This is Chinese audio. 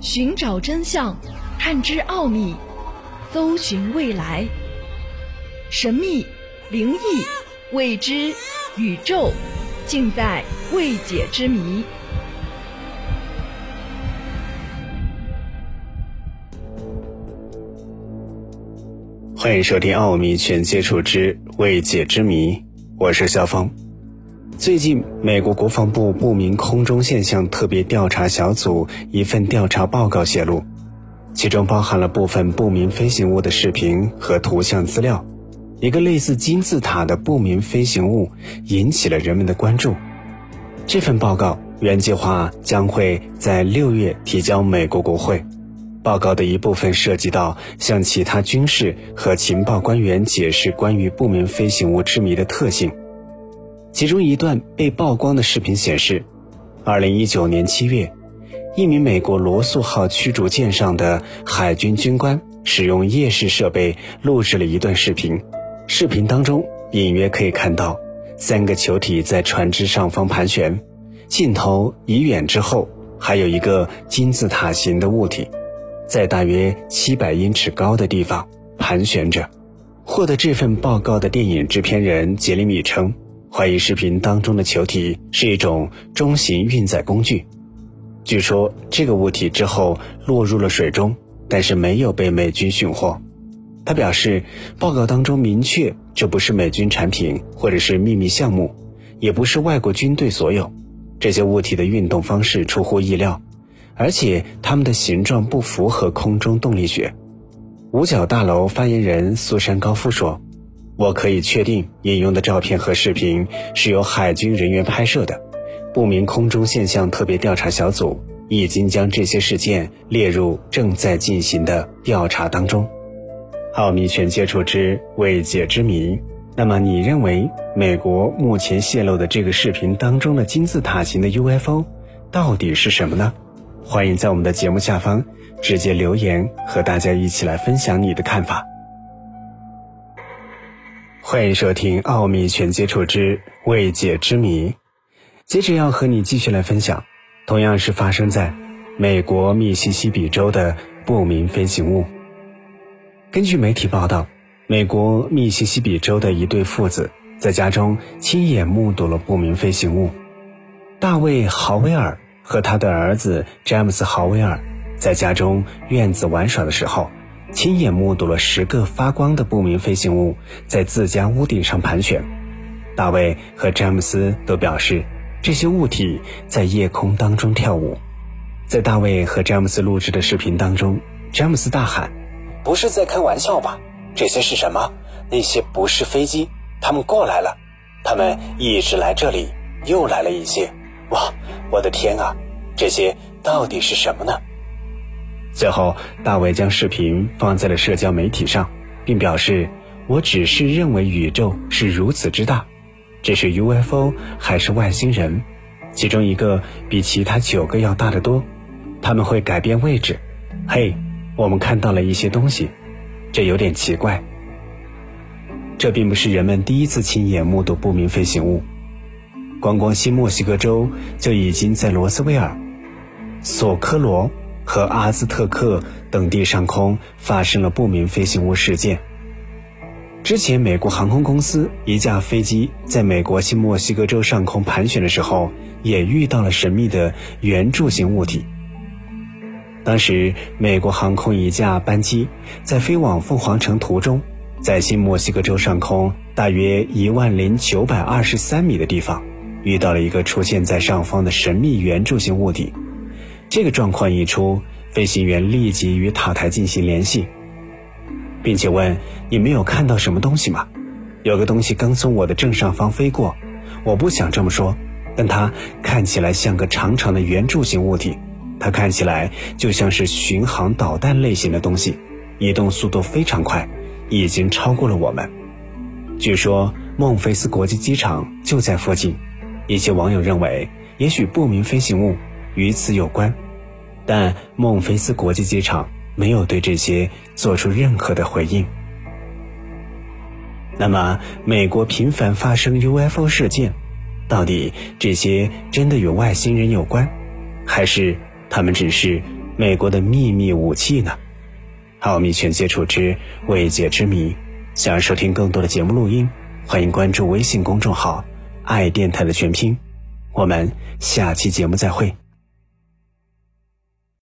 寻找真相，探知奥秘，搜寻未来。神秘、灵异、未知、宇宙，尽在未解之谜。欢迎收听《奥秘全接触之未解之谜》，我是肖峰。最近，美国国防部不明空中现象特别调查小组一份调查报告泄露，其中包含了部分不明飞行物的视频和图像资料。一个类似金字塔的不明飞行物引起了人们的关注。这份报告原计划将会在六月提交美国国会。报告的一部分涉及到向其他军事和情报官员解释关于不明飞行物之谜的特性。其中一段被曝光的视频显示，二零一九年七月，一名美国罗素号驱逐舰上的海军军官使用夜视设备录制了一段视频。视频当中隐约可以看到三个球体在船只上方盘旋，镜头移远之后，还有一个金字塔形的物体。在大约七百英尺高的地方盘旋着。获得这份报告的电影制片人杰里米称，怀疑视频当中的球体是一种中型运载工具。据说这个物体之后落入了水中，但是没有被美军寻获。他表示，报告当中明确这不是美军产品或者是秘密项目，也不是外国军队所有。这些物体的运动方式出乎意料。而且它们的形状不符合空中动力学。五角大楼发言人苏珊高夫说：“我可以确定，引用的照片和视频是由海军人员拍摄的。不明空中现象特别调查小组已经将这些事件列入正在进行的调查当中。”奥秘全接触之未解之谜。那么，你认为美国目前泄露的这个视频当中的金字塔形的 UFO 到底是什么呢？欢迎在我们的节目下方直接留言，和大家一起来分享你的看法。欢迎收听《奥秘全接触之未解之谜》，接着要和你继续来分享，同样是发生在美国密西西比州的不明飞行物。根据媒体报道，美国密西西比州的一对父子在家中亲眼目睹了不明飞行物，大卫·豪威尔。和他的儿子詹姆斯·豪威尔在家中院子玩耍的时候，亲眼目睹了十个发光的不明飞行物在自家屋顶上盘旋。大卫和詹姆斯都表示，这些物体在夜空当中跳舞。在大卫和詹姆斯录制的视频当中，詹姆斯大喊：“不是在开玩笑吧？这些是什么？那些不是飞机，他们过来了，他们一直来这里，又来了一些。”哇，我的天啊！这些到底是什么呢？最后，大卫将视频放在了社交媒体上，并表示：“我只是认为宇宙是如此之大，这是 UFO 还是外星人？其中一个比其他九个要大得多，他们会改变位置。嘿，我们看到了一些东西，这有点奇怪。这并不是人们第一次亲眼目睹不明飞行物。”光光新墨西哥州就已经在罗斯威尔、索科罗和阿兹特克等地上空发生了不明飞行物事件。之前，美国航空公司一架飞机在美国新墨西哥州上空盘旋的时候，也遇到了神秘的圆柱形物体。当时，美国航空一架班机在飞往凤凰城途中，在新墨西哥州上空大约一万零九百二十三米的地方。遇到了一个出现在上方的神秘圆柱形物体，这个状况一出，飞行员立即与塔台进行联系，并且问：“你没有看到什么东西吗？有个东西刚从我的正上方飞过，我不想这么说，但它看起来像个长长的圆柱形物体，它看起来就像是巡航导弹类型的东西，移动速度非常快，已经超过了我们。据说孟菲斯国际机场就在附近。”一些网友认为，也许不明飞行物与此有关，但孟菲斯国际机场没有对这些做出任何的回应。那么，美国频繁发生 UFO 事件，到底这些真的与外星人有关，还是他们只是美国的秘密武器呢？奥秘全接触之未解之谜。想要收听更多的节目录音，欢迎关注微信公众号“爱电台”的全拼。我们下期节目再会。